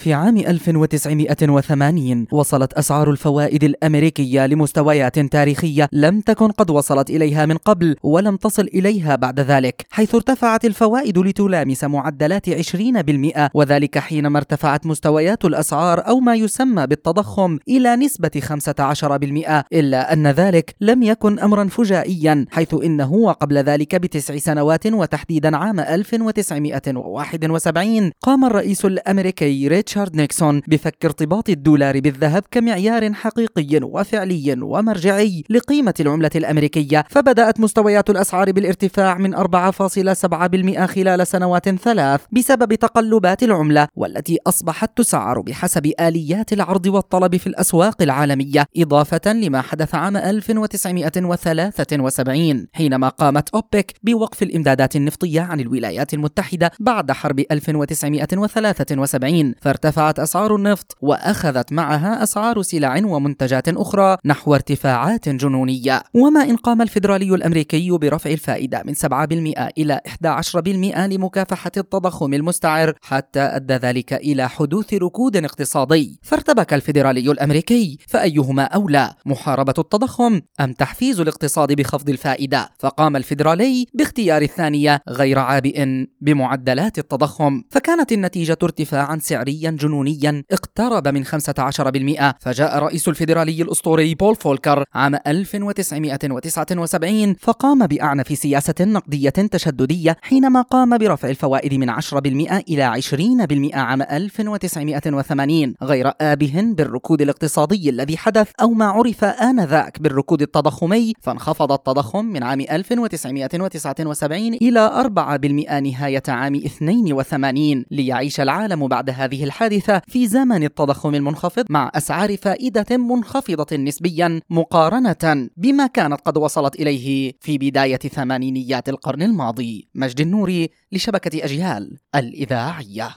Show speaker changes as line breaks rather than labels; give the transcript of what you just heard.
في عام 1980 وصلت أسعار الفوائد الأمريكية لمستويات تاريخية لم تكن قد وصلت إليها من قبل ولم تصل إليها بعد ذلك حيث ارتفعت الفوائد لتلامس معدلات 20% وذلك حينما ارتفعت مستويات الأسعار أو ما يسمى بالتضخم إلى نسبة 15% إلا أن ذلك لم يكن أمرا فجائيا حيث إنه وقبل ذلك بتسع سنوات وتحديدا عام 1971 قام الرئيس الأمريكي ريتشارد نيكسون بفك ارتباط الدولار بالذهب كمعيار حقيقي وفعلي ومرجعي لقيمة العملة الأمريكية فبدأت مستويات الأسعار بالارتفاع من 4.7% خلال سنوات ثلاث بسبب تقلبات العملة والتي أصبحت تسعر بحسب آليات العرض والطلب في الأسواق العالمية إضافة لما حدث عام 1973 حينما قامت أوبك بوقف الإمدادات النفطية عن الولايات المتحدة بعد حرب 1973 فارتفعت أسعار النفط وأخذت معها أسعار سلع ومنتجات أخرى نحو ارتفاعات جنونية. وما إن قام الفيدرالي الأمريكي برفع الفائدة من 7% إلى 11% لمكافحة التضخم المستعر حتى أدى ذلك إلى حدوث ركود اقتصادي. فارتبك الفيدرالي الأمريكي فأيهما أولى محاربة التضخم أم تحفيز الاقتصاد بخفض الفائدة؟ فقام الفيدرالي باختيار الثانية غير عابئ بمعدلات التضخم. فكانت النتيجة ارتفاعا سعريا جنونيا اقترب من 15% فجاء رئيس الفيدرالي الأسطوري بول فولكر عام 1979 فقام بأعنف سياسة نقدية تشددية حينما قام برفع الفوائد من 10% إلى 20% عام 1980 غير آبه بالركود الاقتصادي الذي حدث أو ما عرف آنذاك بالركود التضخمي فانخفض التضخم من عام 1979 إلى 4% نهاية عام 82 ليعيش العالم بعد هذه الحادثة في زمن التضخم المنخفض مع أسعار فائدة منخفضة نسبيا مقارنة بما كانت قد وصلت إليه في بداية ثمانينيات القرن الماضي. مجد النوري لشبكة أجيال الإذاعية.